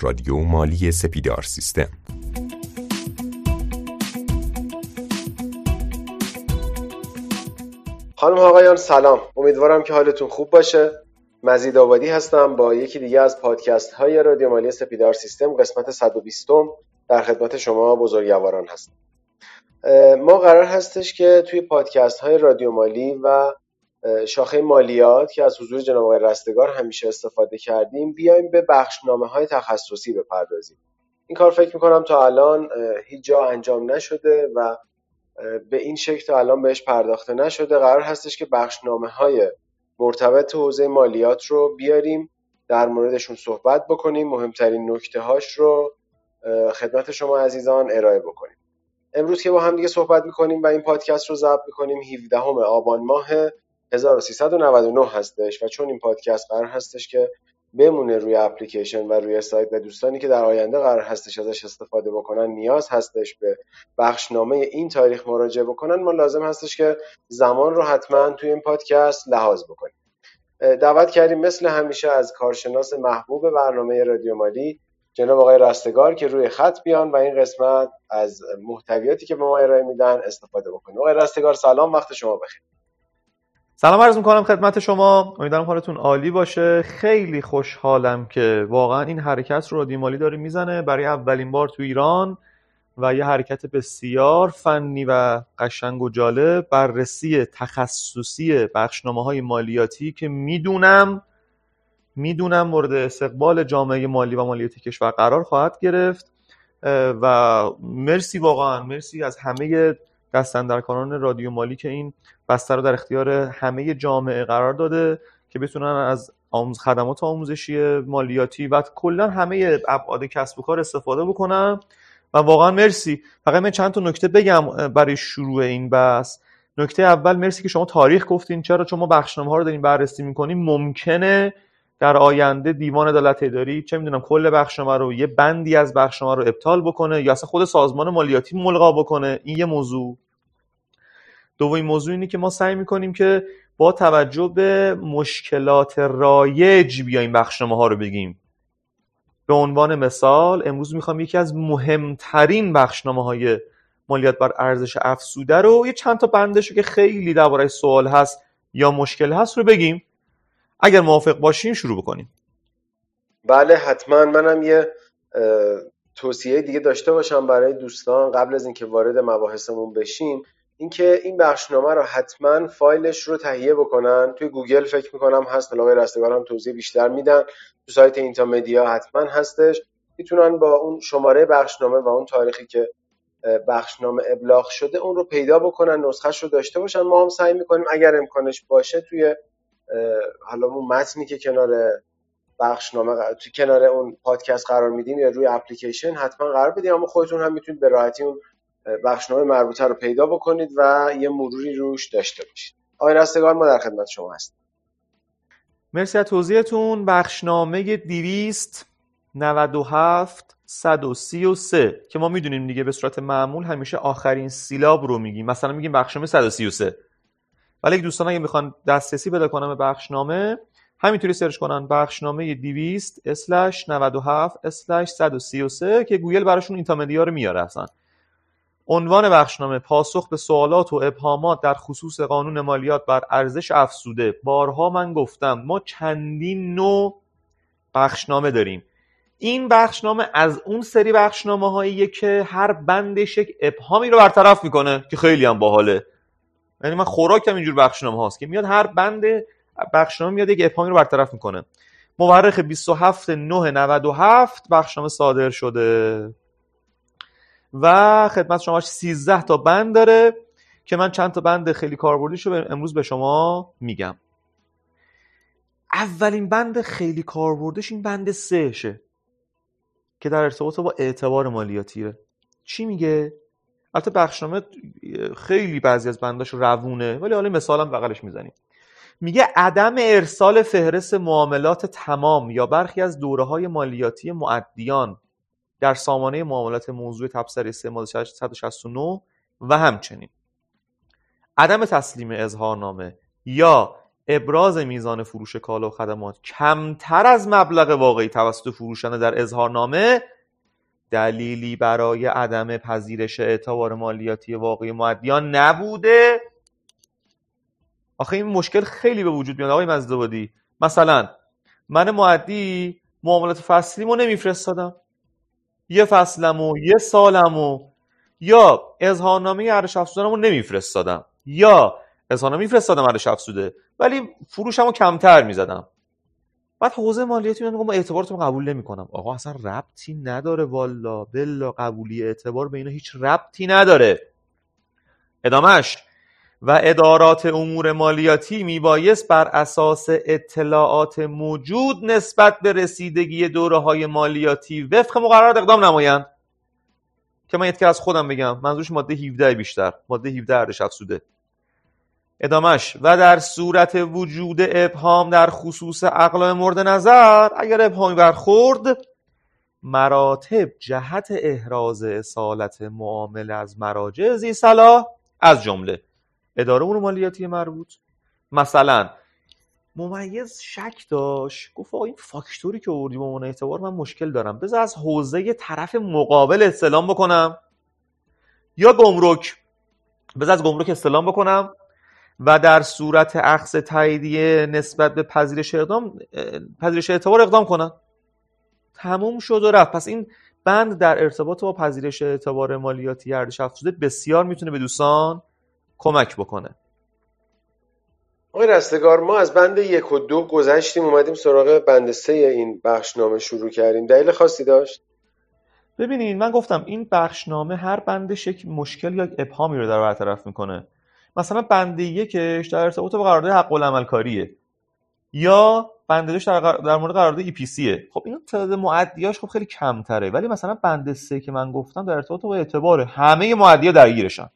رادیو مالی سپیدار سیستم. خانم آقایان سلام. امیدوارم که حالتون خوب باشه. مزید آبادی هستم با یکی دیگه از پادکست های رادیو مالی سپیدار سیستم قسمت 120 در خدمت شما بزرگواران هستم. ما قرار هستش که توی پادکست های رادیو مالی و شاخه مالیات که از حضور جناب آقای رستگار همیشه استفاده کردیم بیایم به بخشنامه های تخصصی بپردازیم. این کار فکر می‌کنم تا الان هیچ جا انجام نشده و به این شکل تا الان بهش پرداخته نشده. قرار هستش که بخشنامه های مرتبط حوزه مالیات رو بیاریم در موردشون صحبت بکنیم مهمترین نکته هاش رو خدمت شما عزیزان ارائه بکنیم. امروز که با هم دیگه صحبت می‌کنیم و این پادکست رو ضبط می‌کنیم 17 آبان ماه 1399 هستش و چون این پادکست قرار هستش که بمونه روی اپلیکیشن و روی سایت و دوستانی که در آینده قرار هستش ازش استفاده بکنن نیاز هستش به بخشنامه این تاریخ مراجعه بکنن. ما لازم هستش که زمان رو حتما توی این پادکست لحاظ بکنیم. دعوت کردیم مثل همیشه از کارشناس محبوب برنامه رادیو مالی جناب آقای رستگار که روی خط بیان و این قسمت از محتویاتی که به ما ارائه میدن استفاده بکنیم. آقای رستگار سلام وقت شما بخیر. سلام عرض می‌کنم خدمت شما. امیدوارم حالتون عالی باشه. خیلی خوشحالم که واقعا این حرکت رو دیمالی داره می‌زنه برای اولین بار تو ایران و یه حرکت بسیار فنی و قشنگ و جالب. بررسی تخصصی بخشنامه های مالیاتی که می‌دونم می‌دونم مورد استقبال جامعه مالی و مالیاتی کشور قرار خواهد گرفت. و مرسی واقعا مرسی از همه دستندرکاران رادیو مالی که این بسته رو در اختیار همه جامعه قرار داده که بتونن از آموز خدمات آموزشی مالیاتی و کلا همه ابعاد کسب و کار استفاده بکنم و واقعا مرسی. فقط من چند تا نکته بگم برای شروع این بحث. نکته اول مرسی که شما تاریخ گفتین. چرا؟ چون ما بخشنامه ها رو داریم بررسی می‌کنیم. ممکنه در آینده دیوان عدالت اداری چه می‌دونم کل بخشنامه رو یه بندی از بخشنامه رو ابطال بکنه یا اصلا خود سازمان مالیاتی ملغا بکنه. این یه موضوع. دومین موضوع اینه که ما سعی می‌کنیم که با توجه به مشکلات رایج بیایم بخشنامه ها رو بگیم. به عنوان مثال امروز می‌خوام یکی از مهمترین بخشنامه های مالیات بر ارزش افزوده رو یه چند تا بندش که خیلی درباره سوال هست یا مشکل هست رو بگیم. اگر موافق باشین شروع بکنیم. بله حتما منم یه توصیه دیگه داشته باشم برای دوستان قبل از اینکه وارد مباحثمون بشیم. اینکه این بخشنامه رو حتما فایلش رو تهیه بکنن. توی گوگل فکر می‌کنم هست آقای رستگار هم توضیح بیشتر میدن. تو سایت اینتا مدیا حتما هستش. می‌تونن با اون شماره بخشنامه و اون تاریخی که بخشنامه ابلاغ شده اون رو پیدا بکنن نسخهش رو داشته باشن. ما هم سعی می‌کنیم اگر امکانش باشه توی حالا اون متنی که کنار بخشنامه توی کنار اون پادکست قرار میدیم یا روی اپلیکیشن حتما قرار بدیم اما خودتون هم می‌تونید به راحتی اون بخشنامه مربوطه رو پیدا بکنید و یه مروری روش داشته باشید. آقای رستگار ما در خدمت شما هستیم. مرسی از توضیحتون. بخشنامه 297 133 که ما می‌دونیم دیگه به صورت معمول همیشه آخرین سیلاب رو میگیم. مثلا میگیم بخشنامه 133 ولی دوستان اگه می‌خوان دسترسی پیدا کنن به بخشنامه همینطوری search کنن بخشنامه 200 slash 97 slash 133 که گوگل براشون اینتامدیا رو میاره اصلا. عنوان بخشنامه پاسخ به سوالات و ابهامات در خصوص قانون مالیات بر ارزش افزوده. بارها من گفتم ما چندین نوع بخشنامه داریم. این بخشنامه از اون سری بخشنامه هاییه که هر بندش یک ابهامی رو برطرف می‌کنه که خیلی هم باحاله. یعنی من خوراکم اینجور بخشنامه هاست که میاد هر بند بخشنامه میاد یک ابهامی رو برطرف می‌کنه. مورخ 27 9 97 بخشنامه صادر شده. و خدمت شما 13 تا بند داره که من چند تا بند خیلی کاربردیش رو امروز به شما میگم. اولین بند خیلی کاربردش این بند سهشه که در ارتباط با اعتبار مالیاتیه چی میگه؟ البته بخشنامه خیلی بعضی از بنداش روونه ولی حالا مثالم بغلش می‌زنیم. میگه عدم ارسال فهرست معاملات تمام یا برخی از دوره های مالیاتی معدیان در سامانه معاملات موضوع تبصره 3 ماده 169 و همچنین. عدم تسلیم اظهارنامه یا ابراز میزان فروش کالا و خدمات کمتر از مبلغ واقعی توسط فروشنده در اظهارنامه دلیلی برای عدم پذیرش اعتبار مالیاتی واقعی معدیان نبوده؟ آخه این مشکل خیلی به وجود میاد آقای مزدوادی. مثلا من معدی معاملات فصلیمو نمیفرستادم. یه فصلمو یه سالمو یا اظهارنامه ارزش افزودنمو نمیفرستادم. یا اظهارنامه میفرستادم ارزش افزوده ولی فروشمو کمتر می‌زدم. بعد حوزه مالیاتی میگه ما اعتبارتون قبول نمی‌کنم. آقا اصلا ربطی نداره والا. بلا قبولی اعتبار به اینا هیچ ربطی نداره. ادامش و ادارات امور مالیاتی میبایست بر اساس اطلاعات موجود نسبت به رسیدگی دوره های مالیاتی وفق مقررات اقدام نمایند. که من یکی از خودم بگم منظورش ماده 17 بیشتر. ماده 17 ارزش افزوده. ادامش و در صورت وجود ابهام در خصوص اقلام مورد نظر اگر ابهامی برخورد مراتب جهت احراز اصالت معامله از مراجع زی صلاح از جمله اداره امور مالیاتی مربوط. مثلا ممیز شک داشت. گفت آقا این فاکتوری که آوردی به عنوان اعتبار من مشکل دارم. بذار از حوزه طرف مقابل استلام بکنم. یا گمرک بذار از گمرک استلام بکنم. و در صورت عقص تاییدیه نسبت به پذیرش اقدام پذیرش اعتبار اقدام کنم تموم شد و رفت. پس این بند در ارتباط با پذیرش اعتبار مالیاتی ارزش افزوده بسیار می‌تونه به دوستان کمک بکنه. آقای رستگار ما از بند یک و دو گذشتیم اومدیم سراغ بند سه این بخشنامه شروع کردیم. دلیل خاصی داشت؟ ببینید من گفتم این بخشنامه هر بندش یک مشکل یا ابهامی رو در برطرف می‌کنه. مثلا بند یکش در ارتباط با قرارداد حق العمل کاریه یا بند دوش در, در مورد قرارداد ای پی سیه خب این تعداد معدیاش خب خیلی کمتره ولی مثلا بند سه که من گفتم در ارتباط با اعتبار همه معدیا درگیرشن.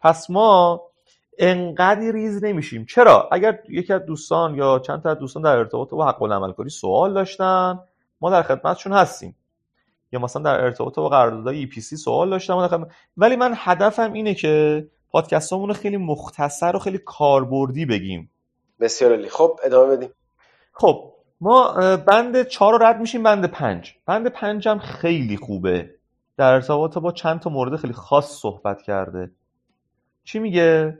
پس ما انقدری ریز نمیشیم. چرا؟ اگر یکی از دوستان یا چند تا دوستان در ارتباط با حق العمل کاری سوال داشتن ما در خدمتشون هستیم. یا مثلا در ارتباط با قراردادهای ای پی سی سوال داشتم ولی من هدفم اینه که پادکستامون رو خیلی مختصر و خیلی کاربردی بگیم. بسیار عالی. خب ادامه بدیم. خب ما بند چهار رو رد میشیم بند پنج. بند پنج هم خیلی خوبه. در ارتباط با چند تا مورد خیلی خاص صحبت کرده. چی میگه؟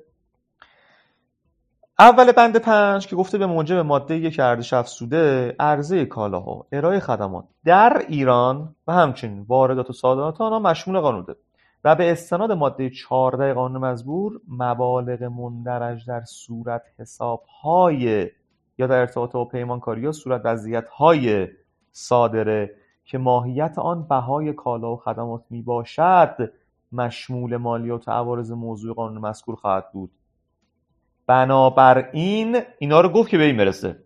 اول بند پنج که گفته به موجب ماده یک ارزش افزوده عرضه کالاها ارائه خدمات در ایران و همچنین واردات و صادرات آنها مشمول قانون و به استناد ماده 14 قانون مزبور مبالغ مندرج در صورت حسابهای یا در ارتباط با پیمانکاری یا صورت های صادره که ماهیت آن بهای کالا و خدمات می باشد مشمول مالیات و عوارض موضوع قانون مذکور خواهد بود. بنابراین اینا رو گفت که به این برسه.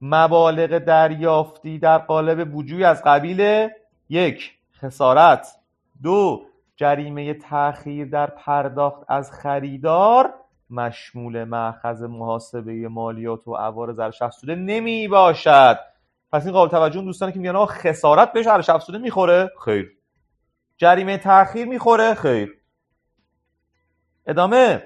مبالغ دریافتی در قالب وجوی از قبیل یک خسارت. دو جریمه تأخیر در پرداخت از خریدار مشمول مأخذ محاسبه مالیات و عوارض ارزش افزوده نمی باشد پس این قابل توجه دوستانی که میگن آقا خسارت بهش ارزش افزوده می‌خوره؟ خیر. جریمه تأخیر می‌خوره؟ خیر. ادامه.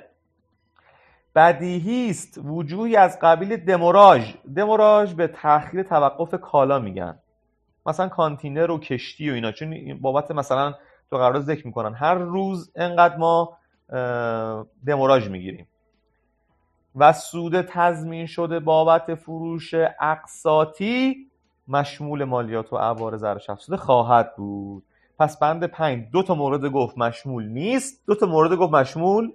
بدیهی است وجوهی از قبیل دموراژ. دموراژ به تأخیر توقف کالا میگن. مثلا کانتینر و کشتی و اینا. چون بابت مثلا تو قرار ذکر می‌کنن. هر روز انقدر ما دموراژ می‌گیریم. و سود تضمین شده بابت فروش اقساطی مشمول مالیات و عوارض ارزش افزوده خواهد بود. پس بند پنج. دو تا مورد گفت مشمول نیست. دو تا مورد گفت مشمول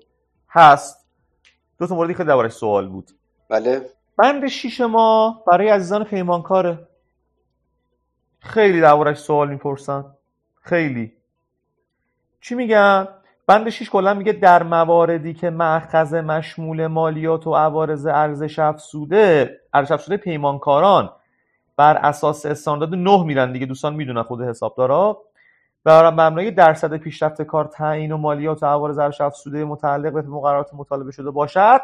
هست. دو تا موردی خیلی دربارش سوال بود. بله. بند شیش ما برای عزیزان پیمانکاره. خیلی دربارش سوال می‌پرسن. خیلی. چی میگن بند 6 کلا میگه در مواردی که مأخذ مشمول مالیات و عوارض ارزش افزوده ارزش افزوده پیمانکاران بر اساس استاندارد 9 میرن دیگه دوستان می‌دونن خود حسابدارا. بر مبنای درصد پیشرفت کار تعیین و مالیات و عوارض ارزش افزوده متعلق به مقررات مطالبه شده باشد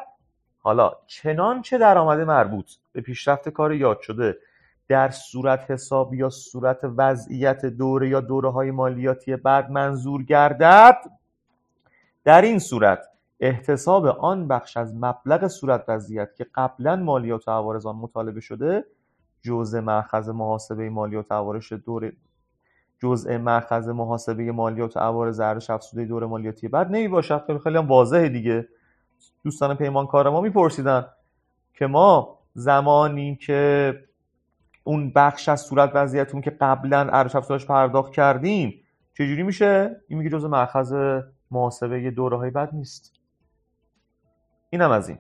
حالا چنانچه درآمد مربوط به پیشرفت کار یاد شده؟ در صورت حساب یا صورت وضعیت دوره یا دوره های مالیاتی بعد منظور گردد در این صورت احتساب آن بخش از مبلغ صورت وضعیت که قبلا مالیات و آن مطالبه شده جزء مأخذ محاسبه مالیات و عوارض دور جزء مأخذ محاسبه مالیات و عوارض ارزش افزوده دور مالیاتی بعد نمی باشد. خیلی خیلی هم واضحه دیگه. دوستان پیمانکار ما میپرسیدن که ما زمانی که اون بخش از صورت وضعیتون که قبلا ارزش افزودش پرداخت کردیم چجوری میشه؟ این میگه جزء مأخذ محاسبه دوره های نیست. اینم از این.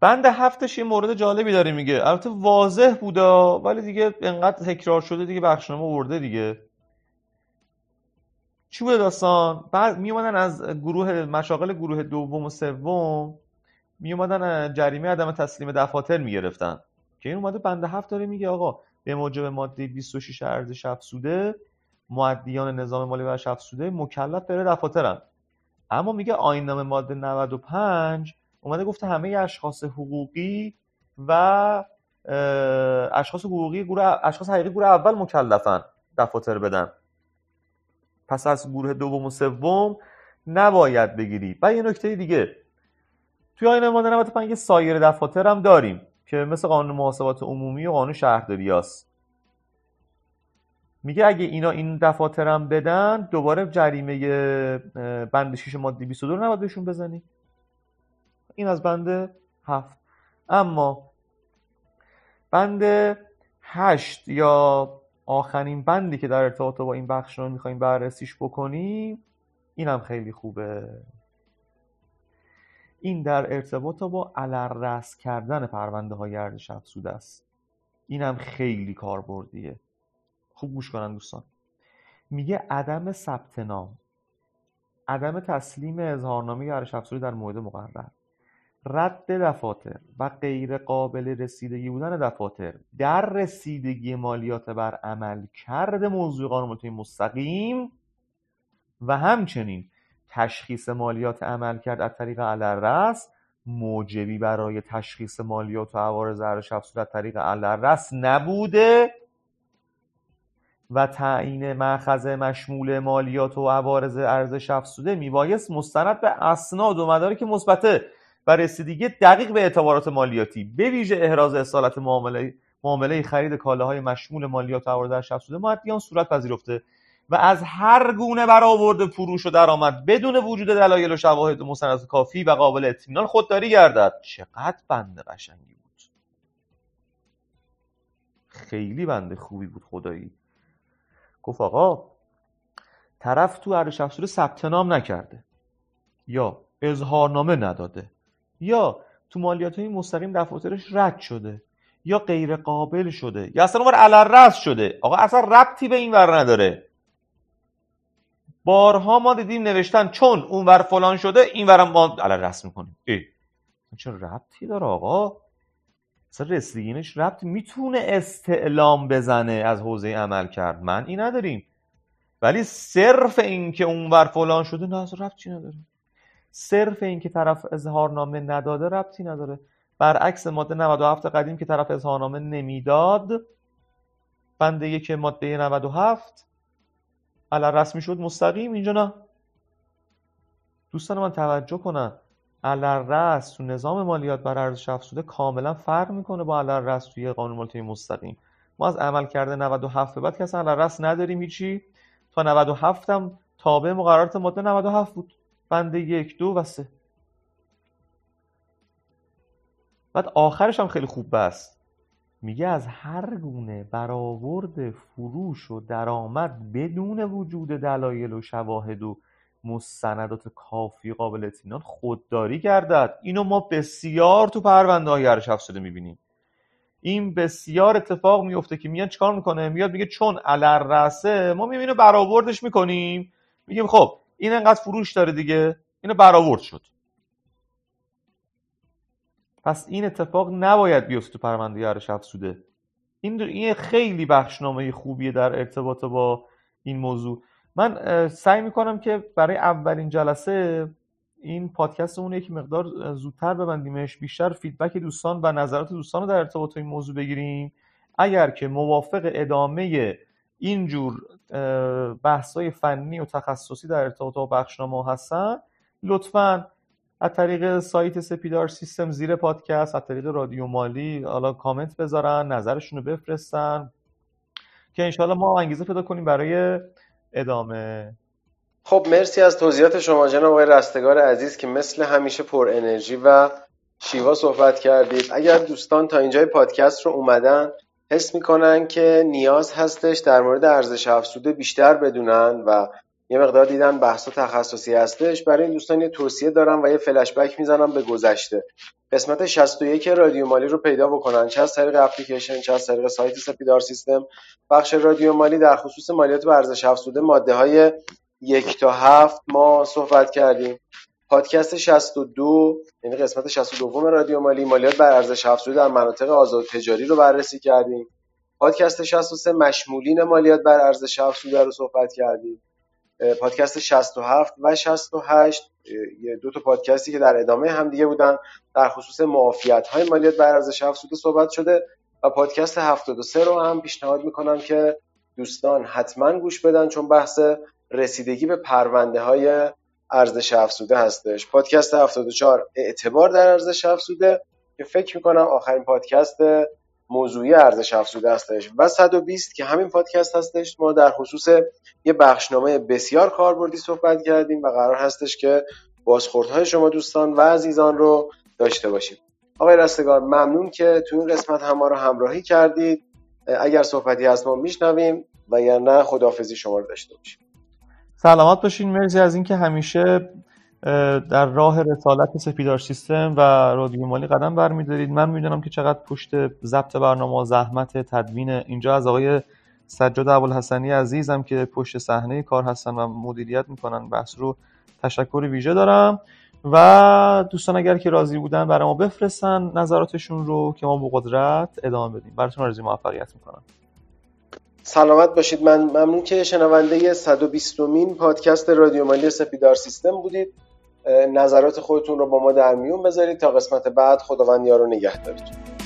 بند هفتش یه مورد جالبی داره میگه. البته واضح بوده ولی دیگه انقدر تکرار شده دیگه بخشنامه ورده دیگه. چی بوده داستان؟ بعد می از گروه مشاغل گروه دوم و سوم می اومدن جریمه عدم تسلیم دفاتر می‌گرفتن. که این اومده بند هفت داره میگه آقا به موجب ماده 26 ارزش افزوده معدیان نظام مالی و افزوده مکلف بره دفاترن. اما میگه آیین ماده 95 اومده گفته همه اشخاص حقوقی و اشخاص حقوقی گروه اشخاص حقیقی گروه اول مکلفن دفاتر بدن. پس از گروه دوم و سوم نباید بگیری. و یه نکته دیگه. توی آیین ماده 95 سایر دفاتر هم داریم. که مثل قانون محاسبات عمومی و قانون شهرداری هست. میگه اگه اینا این دفاترم بدن دوباره جریمه بند 6 ماده 22 رو نباید بهشون بزنی. این از بند هفت. اما بند هشت یا آخرین بندی که در ارتباط با این بخش رو می‌خوایم بررسیش بکنیم اینم خیلی خوبه. این در ارتباط با علررس کردن پرونده های ارزش افزوده است. اینم خیلی کاربردیه. خوب گوش کنن دوستان. میگه عدم ثبت نام. عدم تسلیم اظهارنامه ارزش افزوده در مورد مقرر. رد دفاتر و غیر قابل رسیدگی بودن دفاتر. در رسیدگی مالیات بر عمل کرده موضوع قانون مستقیم و همچنین تشخیص مالیات عمل کرد از طریق علررس موجبی برای تشخیص مالیات و عوارض ارزش افزوده از طریق علررس نبوده. و تعیین مأخذ مشمول مالیات و عوارض ارزش افزوده میبایست مستند به اسناد و مدارک مثبته و رسیدگی دقیق به اعتبارات مالیاتی. به ویژه احراز اصالت معامله معامله خرید کالاهای مشمول مالیات و عوارض ارزش افزوده. مؤدیان صورت پذیرفته و از هر گونه برآورد فروش و درآمد بدون وجود دلایل و شواهد و مستندات کافی و قابل اطمینان خودداری گردد. چقدر بنده قشنگی بود. خیلی بنده خوبی بود خدایی. گفت آقا طرف تو ارزش افزوده ثبت نام نکرده. یا اظهارنامه نداده. یا تو مالیات های مستقیم دفاترش رد شده. یا غیر قابل شده. یا اصلا اونور شده. آقا اصلا ربطی به این ور نداره. بارها ما دیدیم نوشتن چون اونور فلان شده این ورم ما الان رسم می‌کنیم. ای چه ربطی داره آقا؟ اصلا رسیدگینش ربط می‌تونه استعلام بزنه از حوزه عمل کرد؟ من این نداریم. ولی صرف این که اونور فلان شده نه از ربطی نداره. صرف این که طرف اظهارنامه نداده ربطی نداره. برعکس ماده 97 قدیم که طرف اظهارنامه نمی‌داد بنده یک ماده 97 علر رسمی شد مستقیم اینجا نه. دوستان من توجه کنن. علر رس تو نظام مالیات بر ارزش افزوده کاملا فرق می‌کنه با علر رس توی قانون مالیات مستقیم. ما از عمل کرده 97 به بعد که اصلا علر رس نداریم هیچی. تا 97 هم تابع مقررات ماده 97 بود. بند یک دو و سه. بعد آخرش هم خیلی خوب بست. میگه از هر گونه برآورد فروش و درآمد بدون وجود دلایل و شواهد و مستندات کافی قابل اطمینان خودداری گردد. اینو ما بسیار تو پرونده های ارزش افزوده می‌بینیم. این بسیار اتفاق میفته که میاد چیکار می‌کنه؟ میاد میگه چون علر رسه ما می‌بینیم برآوردش می‌کنیم. میگیم خب این انقدر فروش داره دیگه. اینو برآورد شد. پس این اتفاق نباید بیفته تو پرونده ارزش افزوده این این خیلی بخشنامه خوبیه در ارتباط با این موضوع. من سعی می‌کنم که برای اولین جلسه این پادکست اون یک مقدار زودتر ببندیمش بیشتر فیدبک دوستان و نظرات دوستان رو در ارتباط با این موضوع بگیریم. اگر که موافق ادامه اینجور بحث‌های فنی و تخصصی در ارتباط با بخشنامه هستن لطفاً از طریق سایت سپیدار سیستم زیر پادکست از طریق رادیو مالی حالا کامنت بذارن نظرشون رو بفرستن که انشالله ما انگیزه پیدا کنیم برای ادامه. خب مرسی از توضیحات شما جناب آقای رستگار عزیز که مثل همیشه پر انرژی و شیوا صحبت کردید. اگر دوستان تا اینجای پادکست رو اومدن حس می‌کنن که نیاز هستش در مورد ارزش افزوده بیشتر بدونن و یه مقدار دیدن بحث تخصصی هستش. برای این دوستان یه توصیه دارم و یه فلش بک می‌زنم به گذشته. قسمت 61 رادیو مالی رو پیدا بکنن. چه از طریق اپلیکیشن چه از طریق سایت سپیدار سیستم. بخش رادیو مالی در خصوص مالیات و ارزش افزوده ماده های یک تا هفت ما صحبت کردیم. پادکست 62 یعنی قسمت 62 رادیو مالی مالیات بر ارزش افزوده در مناطق آزاد تجاری رو بررسی کردیم. پادکست 63 مشمولین مالیات بر ارزش افزوده رو صحبت کردیم. پادکست 67 و 68 دو تا پادکستی که در ادامه هم دیگه بودن در خصوص معافیت های مالیات بر ارزش افزوده صحبت شده و پادکست 73 رو هم پیشنهاد می‌کنم که دوستان حتما گوش بدن چون بحث رسیدگی به پرونده های ارزش افزوده هستش. پادکست 74 اعتبار در ارزش افزوده که فکر می‌کنم آخرین پادکست موضوعی ارزش افزوده هستش و 120 که همین پادکست هستش ما در خصوص یه بخشنامه بسیار کاربردی صحبت کردیم و قرار هستش که بازخوردهای شما دوستان و عزیزان رو داشته باشیم. آقای رستگار ممنون که تو این قسمت هم ما رو همراهی کردید. اگر صحبتی هست ما میشنویم و یا نه خداحافظی شما رو داشته باشیم. سلامت باشین. مرسی از اینکه همیشه در راه رسالت سپیدار سیستم و رادیو مالی قدم برمیدارید. من می‌دونم که چقدر پشت ضبط برنامه زحمت تدوین اینجا از آقای سجاد ابوالحسنی عزیزم که پشت صحنه کار هستن و مدیریت می‌کنن بحث رو تشکر ویژه دارم. و دوستان اگر که راضی بودن برای ما بفرستن نظراتشون رو که ما با قدرت ادامه بدیم. براتون آرزوی موفقیت می‌کنم. سلامت باشید. من ممنون که شنونده 120 مین پادکست رادیو مالی سپیدار سیستم بودید. نظرات خودتون رو با ما در میون بذارید تا قسمت بعد خداوند یارو نگه دارید